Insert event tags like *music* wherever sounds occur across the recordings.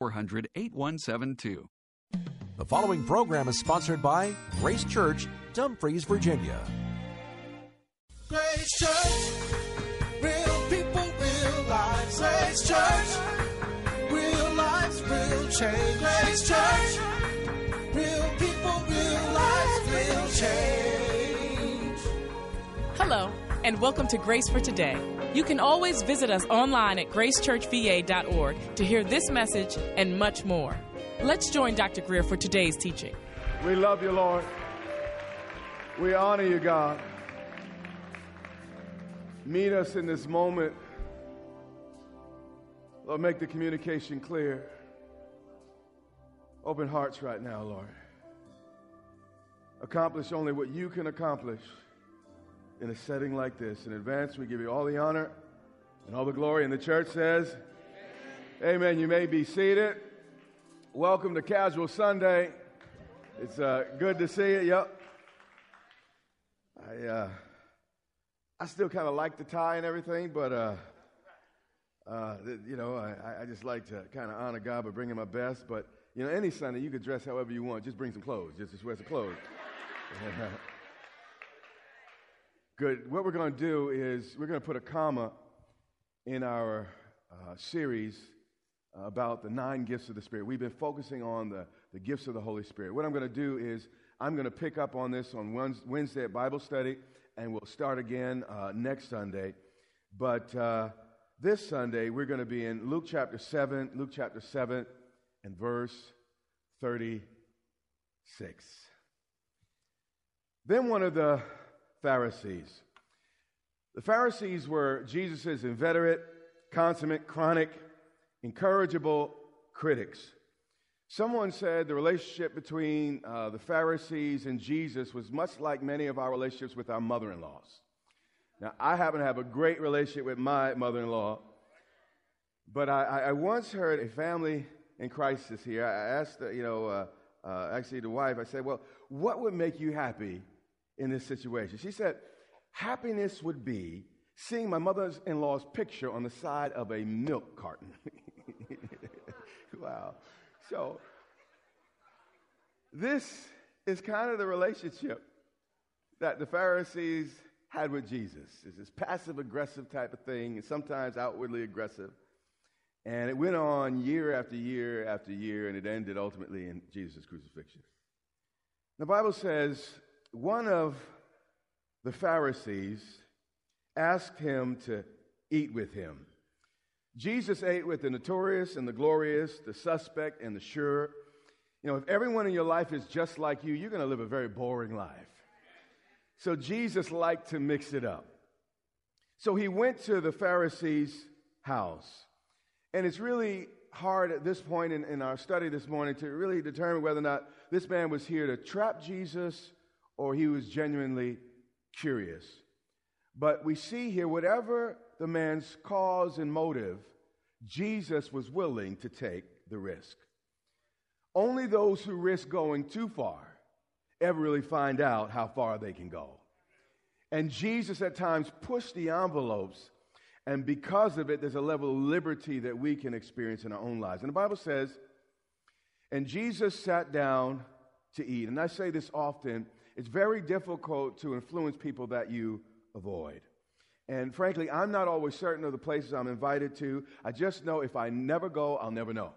400 8172. The following program is sponsored by Grace Church, Dumfries, Virginia. Grace Church, real people, real lives. Grace Church, real lives, real change. Grace Church, real people, real lives, real change. Hello, and welcome to Grace for Today. You can always visit us online at gracechurchva.org to hear this message and much more. Let's join Dr. Greer for today's teaching. We love you, Lord. We honor you, God. Meet us in this moment. Lord, make the communication clear. Open hearts right now, Lord. Accomplish only what you can accomplish in a setting like this. In advance, we give you all the honor and all the glory. And the church says, Amen. Amen. You may be seated. Welcome to Casual Sunday. It's uh, good to see you. Yep. I, uh, I still kind of like the tie and everything, but, uh, uh, you know, I, I just like to kind of honor God by bringing my best. But, you know, any Sunday, you could dress however you want. Just bring some clothes. Just, just wear some clothes. *laughs* Good. What we're going to do is we're going to put a comma in our uh, series about the nine gifts of the Spirit. We've been focusing on the, the gifts of the Holy Spirit. What I'm going to do is I'm going to pick up on this on Wednesday at Bible study, and we'll start again uh, next Sunday. But uh, this Sunday, we're going to be in Luke chapter 7, Luke chapter 7, and verse 36. Then one of the Pharisees. The Pharisees were Jesus' inveterate, consummate, chronic, incorrigible critics. Someone said the relationship between uh, the Pharisees and Jesus was much like many of our relationships with our mother in laws. Now, I happen to have a great relationship with my mother in law, but I, I, once heard a family in crisis here. I asked, you know, uh, uh, actually the wife, I said, Well, what would make you happy in this situation? She said, Happiness would be seeing my mother in law's picture on the side of a milk carton. *laughs* wow. So, this is kind of the relationship that the Pharisees had with Jesus. It's this passive aggressive type of thing, and sometimes outwardly aggressive. And it went on year after year after year, and it ended ultimately in Jesus' crucifixion. The Bible says one of the Pharisees asked him to eat with him. Jesus ate with the notorious and the glorious, the suspect and the sure. You know, if everyone in your life is just like you, you're going to live a very boring life. So Jesus liked to mix it up. So he went to the Pharisees' house. And it's really hard at this point in, in our study this morning to really determine whether or not this man was here to trap Jesus or he was genuinely curious. But we see here, whatever the man's cause and motive, Jesus was willing to take the risk. Only those who risk going too far ever really find out how far they can go. And Jesus at times pushed the envelopes, and because of it, there's a level of liberty that we can experience in our own lives. And the Bible says, and Jesus sat down to eat. And I say this often it's very difficult to influence people that you avoid. And frankly, I'm not always certain of the places I'm invited to. I just know if I never go, I'll never know.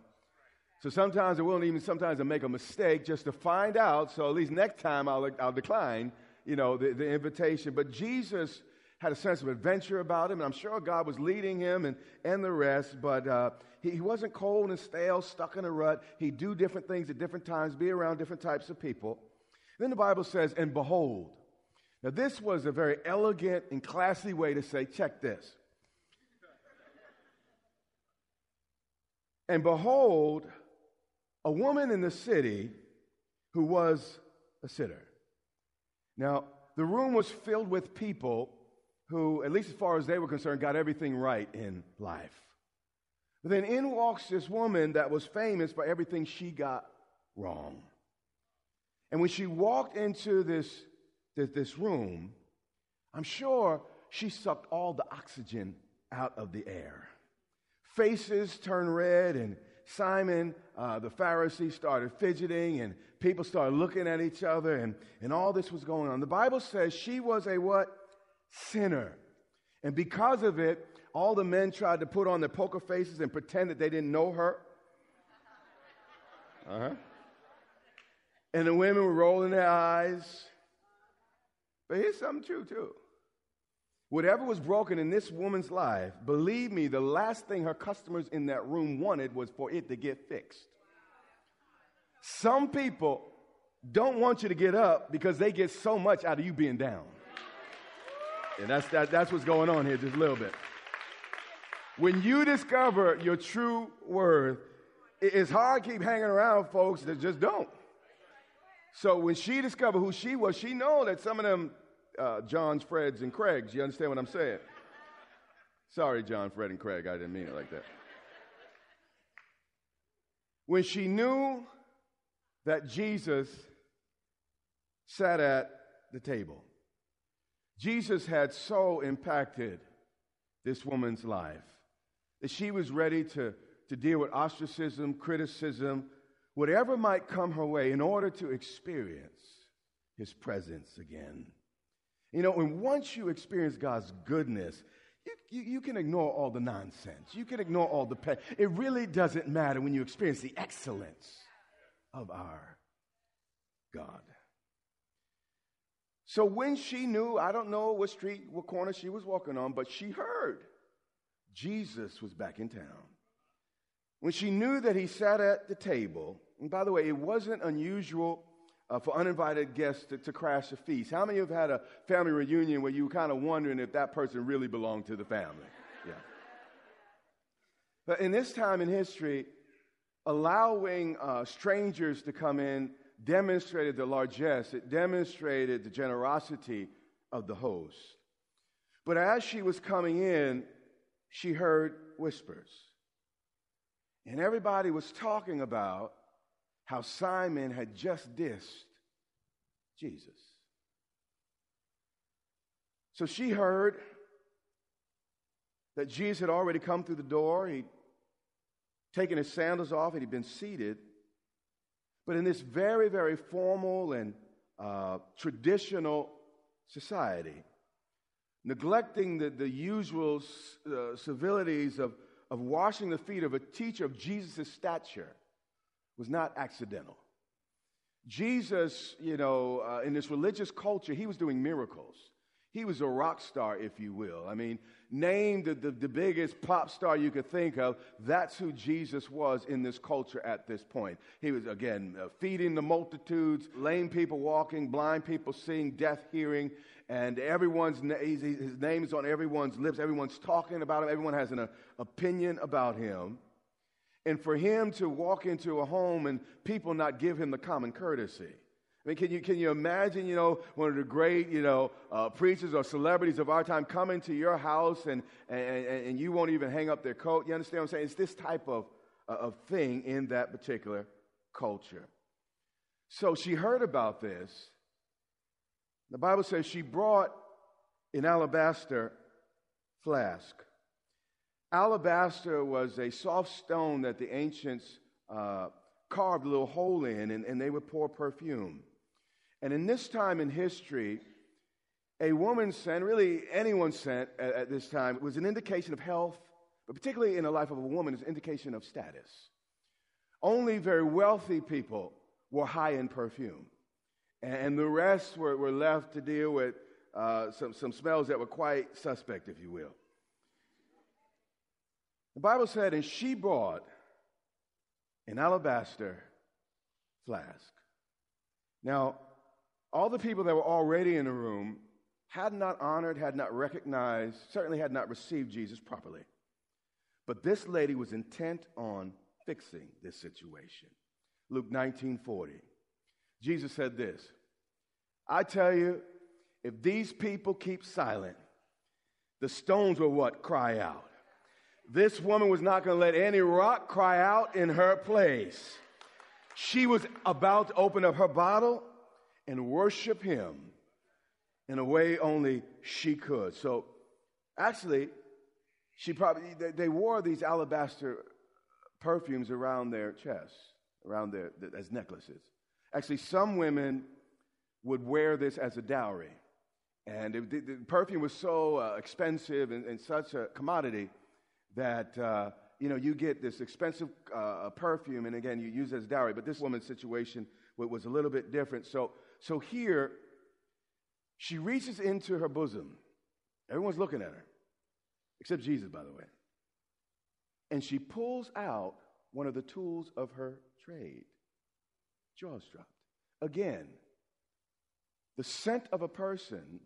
So sometimes I won't even sometimes I make a mistake just to find out. So at least next time I'll, I'll decline, you know, the, the invitation. But Jesus had a sense of adventure about him, and I'm sure God was leading him and, and the rest. But uh, he, he wasn't cold and stale, stuck in a rut. He'd do different things at different times, be around different types of people. Then the Bible says, and behold, now, this was a very elegant and classy way to say, check this. and behold, a woman in the city who was a sitter. Now, the room was filled with people who, at least as far as they were concerned, got everything right in life. But then in walks this woman that was famous for everything she got wrong. And when she walked into this, this, room, I'm sure she sucked all the oxygen out of the air. Faces turned red, and Simon, uh, the Pharisee, started fidgeting, and people started looking at each other, and, and all this was going on. The Bible says she was a what? Sinner. And because of it, all the men tried to put on their poker faces and pretend that they didn't know her. Uh huh. And the women were rolling their eyes. But here's something true, too. Whatever was broken in this woman's life, believe me, the last thing her customers in that room wanted was for it to get fixed. Some people don't want you to get up because they get so much out of you being down. And that's, that, that's what's going on here, just a little bit. When you discover your true worth, it's hard to keep hanging around folks that just don't. So when she discovered who she was, she know that some of them uh, Johns, Freds, and Craigs. You understand what I'm saying? Sorry, John, Fred, and Craig. I didn't mean it like that. When she knew that Jesus sat at the table, Jesus had so impacted this woman's life that she was ready to, to deal with ostracism, criticism, whatever might come her way in order to experience his presence again. You know, and once you experience God's goodness, you, you, you, can ignore all the nonsense. You can ignore all the pain. It really doesn't matter when you experience the excellence of our God. So when she knew, I don't know what street, what corner she was walking on, but she heard Jesus was back in town. When she knew that he sat at the table, and by the way, it wasn't unusual uh, for uninvited guests to, to, crash a feast. How many of you have had a family reunion where you were kind of wondering if that person really belonged to the family? Yeah. But in this time in history, allowing uh, strangers to come in demonstrated the largesse, it demonstrated the generosity of the host. But as she was coming in, she heard whispers. And everybody was talking about how Simon had just dissed Jesus. So she heard that Jesus had already come through the door. He'd taken his sandals off and he'd been seated. But in this very, very formal and uh, traditional society, neglecting the, the usual uh, civilities of, of washing the feet of a teacher of Jesus' stature was not accidental. Jesus, you know, uh, in this religious culture, he was doing miracles. He was a rock star, if you will. I mean, name the, the, the, biggest pop star you could think of. That's who Jesus was in this culture at this point. He was, again, uh, feeding the multitudes, lame people walking, blind people seeing, deaf hearing, and everyone's his name is on everyone's lips. Everyone's talking about him. Everyone has an uh, opinion about him. And for him to walk into a home and people not give him the common courtesy. I mean, can you, can you imagine, you know, one of the great, you know, uh, preachers or celebrities of our time coming to your house and, and, and you won't even hang up their coat? You understand what I'm saying? It's this type of, uh, of thing in that particular culture. So she heard about this. The Bible says she brought an alabaster flask Alabaster was a soft stone that the ancients uh, carved a little hole in, and, and they would pour perfume. And in this time in history, a woman's scent, really anyone's scent at, at, this time, was an indication of health, but particularly in the life of a woman, is an indication of status. Only very wealthy people were high in perfume, and the rest were, were left to deal with uh, some, some smells that were quite suspect, if you will. The Bible said, and she brought an alabaster flask. Now, all the people that were already in the room had not honored, had not recognized, certainly had not received Jesus properly. But this lady was intent on fixing this situation. Luke 19 40. Jesus said this I tell you, if these people keep silent, the stones will what? Cry out. This woman was not going to let any rock cry out in her place. She was about to open up her bottle and worship him in a way only she could. So, actually, she probably, they, they wore these alabaster perfumes around their chests, around their, as necklaces. Actually, some women would wear this as a dowry. And it, the, the, perfume was so uh, expensive and, and, such a commodity that, uh, you know, you get this expensive uh, perfume, and again, you use it as dowry. But this woman's situation was a little bit different. So, so here, she reaches into her bosom. Everyone's looking at her, except Jesus, by the way. And she pulls out one of the tools of her trade. Jaws dropped. Again, the scent of a person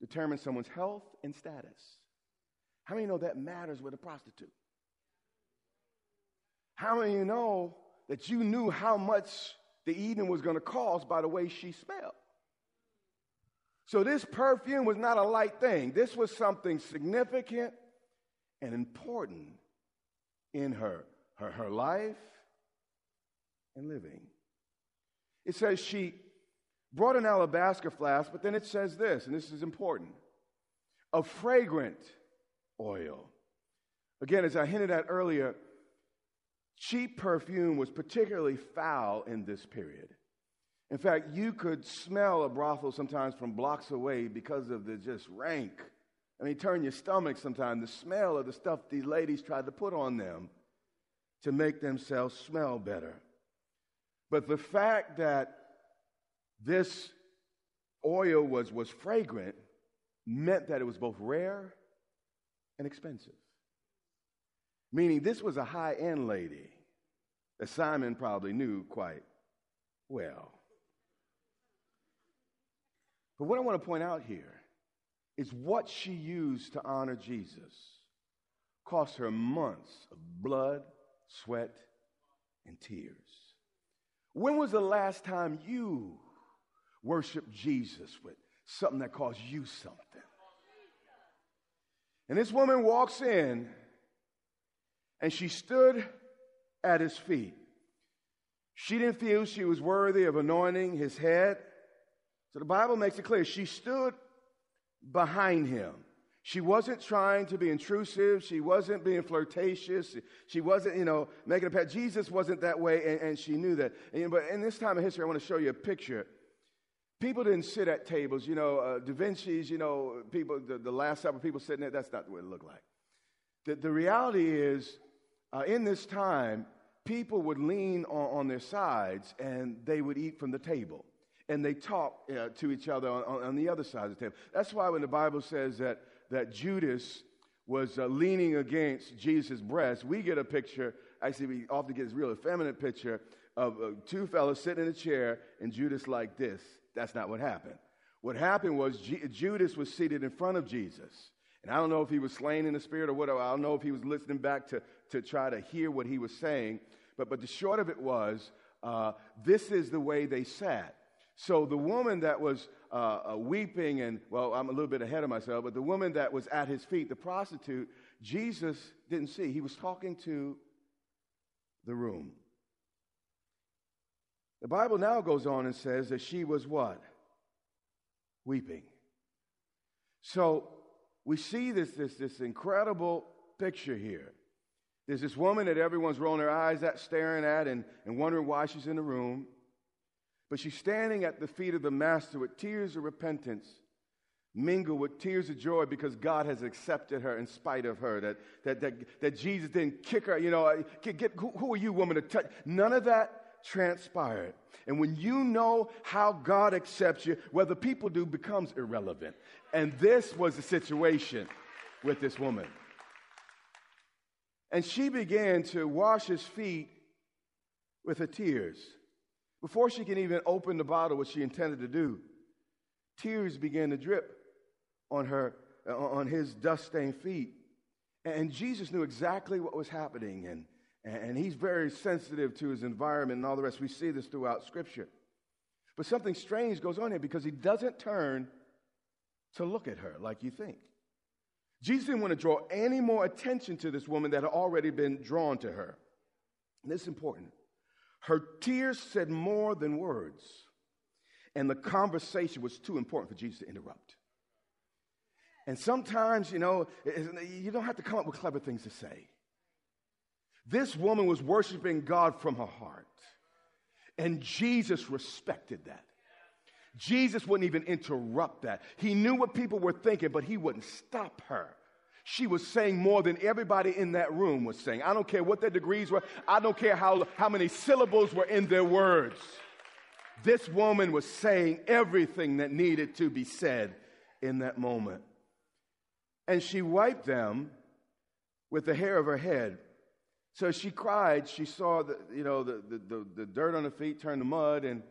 determines someone's health and status. How many know that matters with a prostitute? How many you know that you knew how much the evening was going to cost by the way she smelled? So, this perfume was not a light thing. This was something significant and important in her, her, her life and living. It says she brought an alabaster flask, but then it says this, and this is important a fragrant oil. Again, as I hinted at earlier, cheap perfume was particularly foul in this period. In fact, you could smell a brothel sometimes from blocks away because of the just rank. I mean, turn your stomach sometimes, the smell of the stuff these ladies tried to put on them to make themselves smell better. But the fact that this oil was, was fragrant meant that it was both rare and expensive. Meaning, this was a high end lady that Simon probably knew quite well. But what I want to point out here is what she used to honor Jesus cost her months of blood, sweat, and tears. When was the last time you worshiped Jesus with something that cost you something? And this woman walks in and she stood at his feet. She didn't feel she was worthy of anointing his head. So the Bible makes it clear she stood behind him. She wasn't trying to be intrusive. She wasn't being flirtatious. She wasn't, you know, making a pet. Jesus wasn't that way, and, and she knew that. And, but in this time of history, I want to show you a picture. People didn't sit at tables. You know, uh, Da Vinci's, you know, people, the, the Last Supper, people sitting there, that's not the way it looked like. The, the reality is, uh, in this time, people would lean on, on their sides and they would eat from the table and they talk uh, to each other on, on, on, the other side of the table. That's why when the Bible says that, that Judas was uh, leaning against Jesus' breast, we get a picture, actually, we often get this real effeminate picture of uh, two fellows sitting in a chair and Judas like this. That's not what happened. What happened was G- Judas was seated in front of Jesus. And I don't know if he was slain in the spirit or whatever. I don't know if he was listening back to, to try to hear what he was saying. But, but the short of it was uh, this is the way they sat. So the woman that was uh, uh, weeping, and well, I'm a little bit ahead of myself, but the woman that was at his feet, the prostitute, Jesus didn't see. He was talking to the room. The Bible now goes on and says that she was what? Weeping. So we see this, this, this incredible picture here. There's this woman that everyone's rolling their eyes at, staring at, and, and wondering why she's in the room. But she's standing at the feet of the Master with tears of repentance, mingled with tears of joy because God has accepted her in spite of her, that, that, that, that Jesus didn't kick her, you know, uh, get, get, who, who are you, woman, to touch? None of that transpired. And when you know how God accepts you, whether people do becomes irrelevant. And this was the situation with this woman. And she began to wash his feet with her tears. Before she can even open the bottle, which she intended to do, tears began to drip on her, uh, on his dust stained feet. And Jesus knew exactly what was happening. And, And he's very sensitive to his environment and all the rest. We see this throughout Scripture. But something strange goes on here because he doesn't turn to look at her like you think. Jesus didn't want to draw any more attention to this woman that had already been drawn to her. And this is important. Her tears said more than words, and the conversation was too important for Jesus to interrupt. And sometimes, you know, you don't have to come up with clever things to say. This woman was worshiping God from her heart, and Jesus respected that. Jesus wouldn't even interrupt that. He knew what people were thinking, but he wouldn't stop her. She was saying more than everybody in that room was saying. I don't care what their degrees were, I don't care how, how many syllables were in their words. This woman was saying everything that needed to be said in that moment. And she wiped them with the hair of her head. So she cried. She saw the, you know, the, the, the, the dirt on her feet turn to mud, and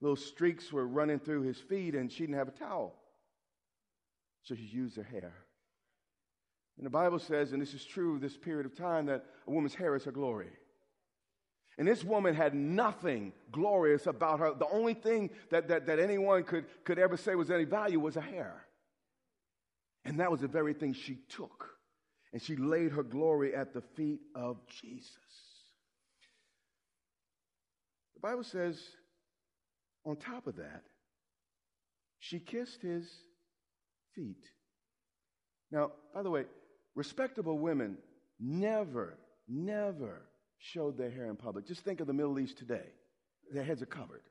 little streaks were running through his feet, and she didn't have a towel. So she used her hair. And the Bible says, and this is true this period of time, that a woman's hair is her glory. And this woman had nothing glorious about her. The only thing that, that, that anyone could, could ever say was any value was her hair. And that was the very thing she took. And she laid her glory at the feet of Jesus. The Bible says, on top of that, she kissed his feet. Now, by the way, respectable women never, never showed their hair in public. Just think of the Middle East today. Their heads are covered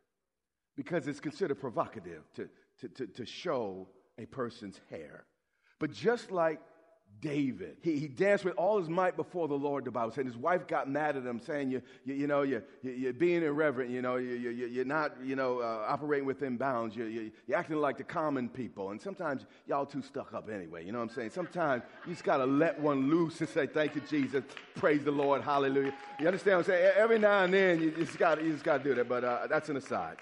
because it's considered provocative to, to, to, to show a person's hair. But just like David. He, he danced with all his might before the Lord, the Bible said. His wife got mad at him, saying, you, you, you know, you, you, are being irreverent, you know, you, you, you're not, you know, uh, operating within bounds. You, you, you're acting like the common people. And sometimes y'all too stuck up anyway, you know what I'm saying? Sometimes you just got to let one loose and say, thank you, Jesus. Praise the Lord. Hallelujah. You understand what I'm saying? Every now and then you just got you just got to do that, but uh, that's an aside.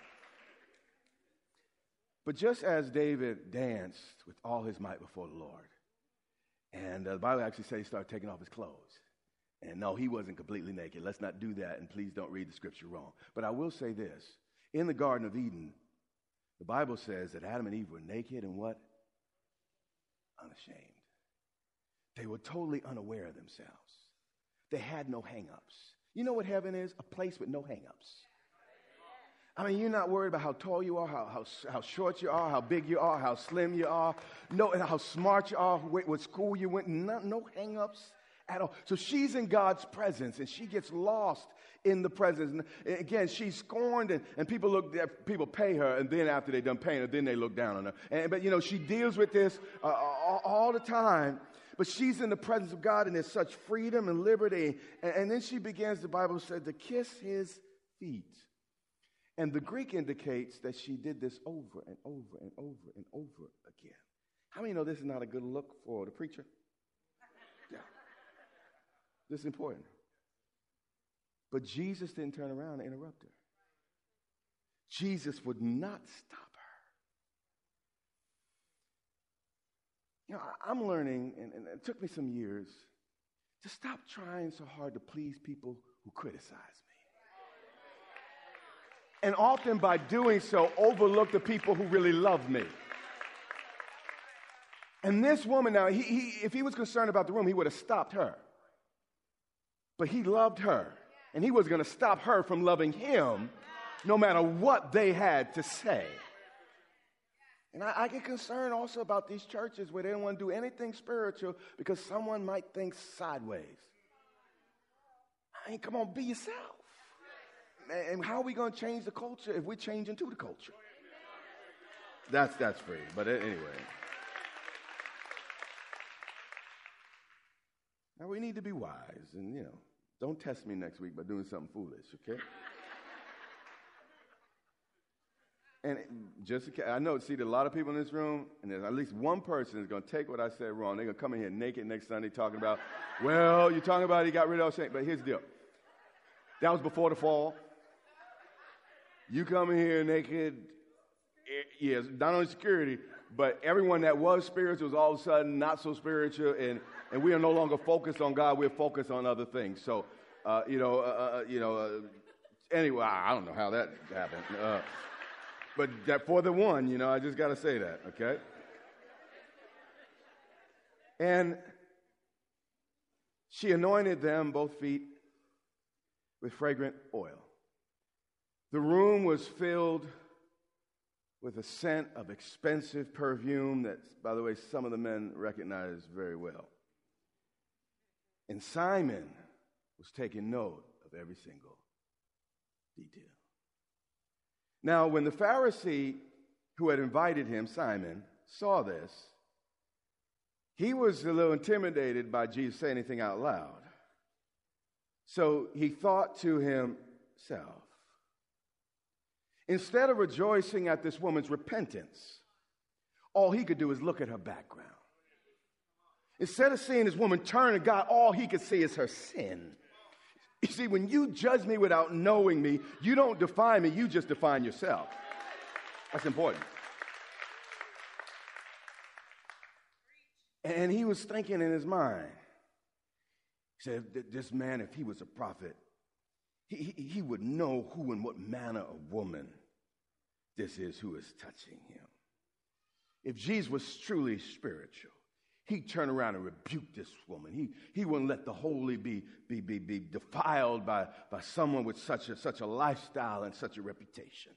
But just as David danced with all his might before the Lord, and uh, the Bible actually says he started taking off his clothes. And no, he wasn't completely naked. Let's not do that, and please don't read the scripture wrong. But I will say this in the Garden of Eden, the Bible says that Adam and Eve were naked and what? Unashamed. They were totally unaware of themselves. They had no hang ups. You know what heaven is? A place with no hang ups. I mean, you're not worried about how tall you are, how, how, how short you are, how big you are, how slim you are, no, and how smart you are, what, school you went, no, no hang ups at all. So she's in God's presence and she gets lost in the presence. And again, she's scorned and, and people look, people pay her and then after they're done paying her, then they look down on her. And, but you know, she deals with this uh, all, all, the time. But she's in the presence of God and there's such freedom and liberty. And, and then she begins, the Bible said, to kiss his feet. And the Greek indicates that she did this over and over and over and over again. How many know this is not a good look for the preacher? *laughs* Yeah. This is important. But Jesus didn't turn around and interrupt her. Jesus would not stop her. You know, I'm learning, and, and it took me some years, to stop trying so hard to please people who criticize me and often by doing so, overlook the people who really love me. And this woman, now, he, he, if he was concerned about the room, he would have stopped her. But he loved her, and he was going to stop her from loving him no matter what they had to say. And I, I, get concerned also about these churches where they don't want to do anything spiritual because someone might think sideways. I mean, come on, be yourself and how are we going to change the culture if we're changing to the culture? That's that's free, but anyway. Now we need to be wise, and you know, don't test me next week by doing something foolish, okay? And just I know, see, a lot of people in this room, and there's at least one person is going to take what I said wrong. They're going to come in here naked next Sunday talking about, well, you're talking about he got rid of Saint, but here's the deal. That was before the fall. You come in here naked, eh, yes, not only security, but everyone that was spiritual is all of a sudden not so spiritual, and, and we are no longer focused on God, we're focused on other things. So Uh, you know, uh, uh, you know. Uh, anyway, I don't know how that happened. Uh, but that for the one, you know, I just got to say that, okay? And she anointed them, both feet, with fragrant oil. The room was filled with a scent of expensive perfume that, by the way, some of the men recognized very well. And Simon was taking note of every single detail. Now, when the Pharisee who had invited him, Simon, saw this, he was a little intimidated by Jesus saying anything out loud. So he thought to himself, instead of rejoicing at this woman's repentance, all he could do is look at her background. Instead of seeing this woman turn to God, all he could see is her sin. You see, when you judge me without knowing me, you don't define me, you just define yourself. That's important. And he was thinking in his mind, he said, This man, if he was a prophet, he, he, he would know who and what manner of woman this is who is touching him. If Jesus was truly spiritual, he'd turn around and rebuke this woman. He, he wouldn't let the holy be, be, be, be defiled by, by someone with such a, such a lifestyle and such a reputation.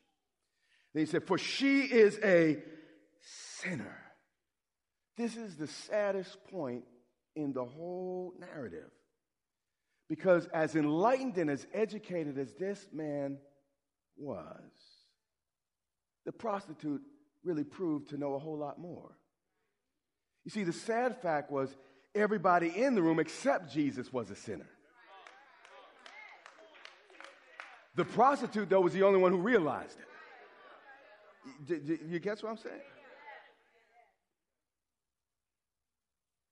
Then he said, For she is a sinner. This is the saddest point in the whole narrative. Because as enlightened and as educated as this man was, the prostitute really proved to know a whole lot more. You see, the sad fact was everybody in the room except Jesus was a sinner. The prostitute, though, was the only one who realized it. You guess what I'm saying?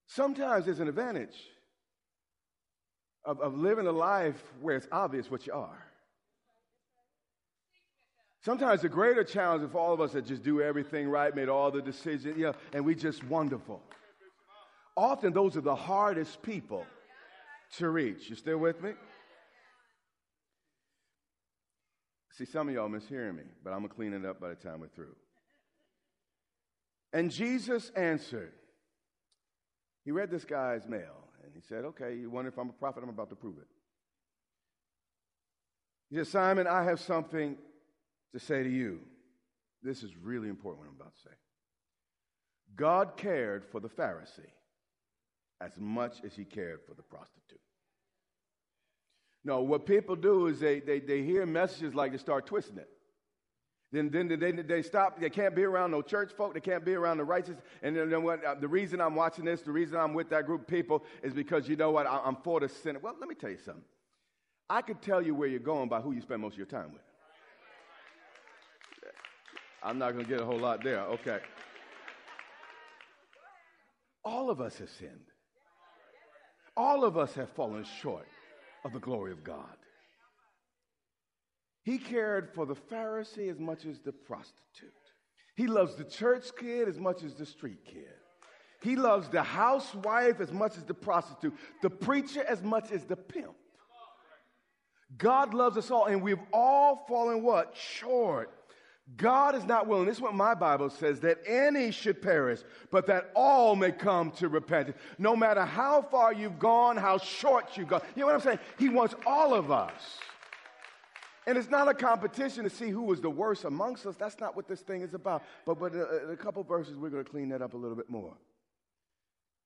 Sometimes there's an advantage of, of living a life where it's obvious what you are. Sometimes the greater challenge of all of us that just do everything right, made all the decisions, yeah, and we just wonderful. Often those are the hardest people to reach. You still with me? See, some of y'all mishearing me, but I'm going to clean it up by the time we're through. And Jesus answered. He read this guy's mail, and he said, Okay, you wonder if I'm a prophet? I'm about to prove it. He said, Simon, I have something to say to you this is really important what I'm about to say. God cared for the Pharisee as much as he cared for the prostitute. No, what people do is they, they, they hear messages like they start twisting it. Then, then they, they stop. They can't be around no church folk. They can't be around the righteous. And then, what, uh, the reason I'm watching this, the reason I'm with that group of people is because you know what? I, I'm for the sinner. Well, let me tell you something. I could tell you where you're going by who you spend most of your time with. I'm not going to get a whole lot there. Okay. All of us have sinned. All of us have fallen short of the glory of God. He cared for the Pharisee as much as the prostitute. He loves the church kid as much as the street kid. He loves the housewife as much as the prostitute, the preacher as much as the pimp. God loves us all, and we've all fallen what? Short God is not willing, this is what my Bible says, that any should perish, but that all may come to repentance. No matter how far you've gone, how short you've gone. You know what I'm saying? He wants all of us. And it's not a competition to see who was the worst amongst us. That's not what this thing is about. But, but uh, in a couple verses, we're going to clean that up a little bit more.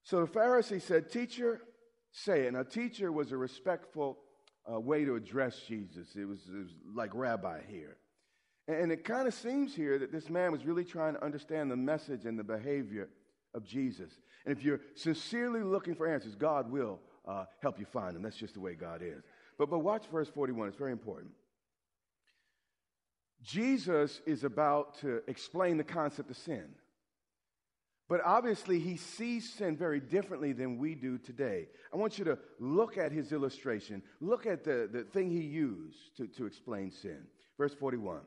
So the Pharisee said, Teacher, say it. Now, teacher was a respectful uh, way to address Jesus. It was, it was like rabbi here. And it kind of seems here that this man was really trying to understand the message and the behavior of Jesus. And if you're sincerely looking for answers, God will uh, help you find them. That's just the way God is. But, but watch verse 41, it's very important. Jesus is about to explain the concept of sin. But obviously, he sees sin very differently than we do today. I want you to look at his illustration. Look at the, the thing he used to, to explain sin. Verse 41.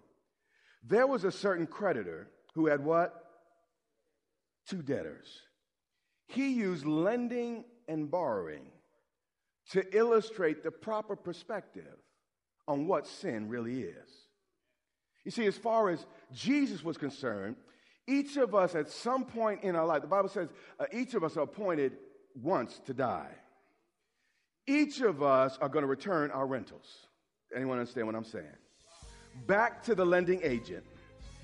There was a certain creditor who had what? Two debtors. He used lending and borrowing to illustrate the proper perspective on what sin really is. You see, as far as Jesus was concerned, each of us at some point in our life, the Bible says uh, each of us are appointed once to die. Each of us are going to return our rentals. Anyone understand what I'm saying? Back to the lending agent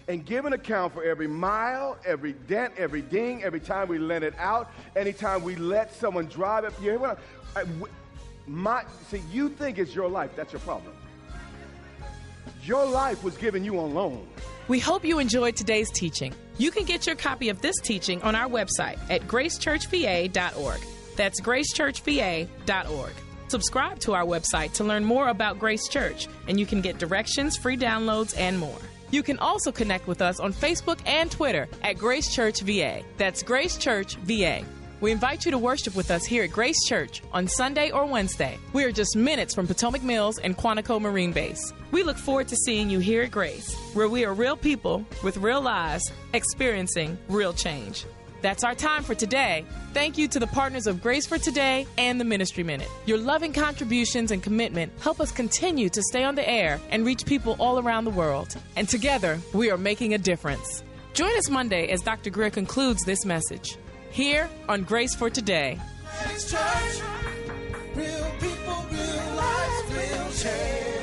and give an account for every mile, every dent, every ding, every time we lend it out, anytime we let someone drive it. You what I, my, see, you think it's your life. That's your problem. Your life was given you on loan. We hope you enjoyed today's teaching. You can get your copy of this teaching on our website at gracechurchva.org. That's gracechurchva.org. Subscribe to our website to learn more about Grace Church, and you can get directions, free downloads, and more. You can also connect with us on Facebook and Twitter at Grace Church VA. That's Grace Church VA. We invite you to worship with us here at Grace Church on Sunday or Wednesday. We are just minutes from Potomac Mills and Quantico Marine Base. We look forward to seeing you here at Grace, where we are real people with real lives experiencing real change. That's our time for today. Thank you to the partners of Grace for Today and the Ministry Minute. Your loving contributions and commitment help us continue to stay on the air and reach people all around the world. And together, we are making a difference. Join us Monday as Dr. Greer concludes this message. Here on Grace for Today. Church, real people, real real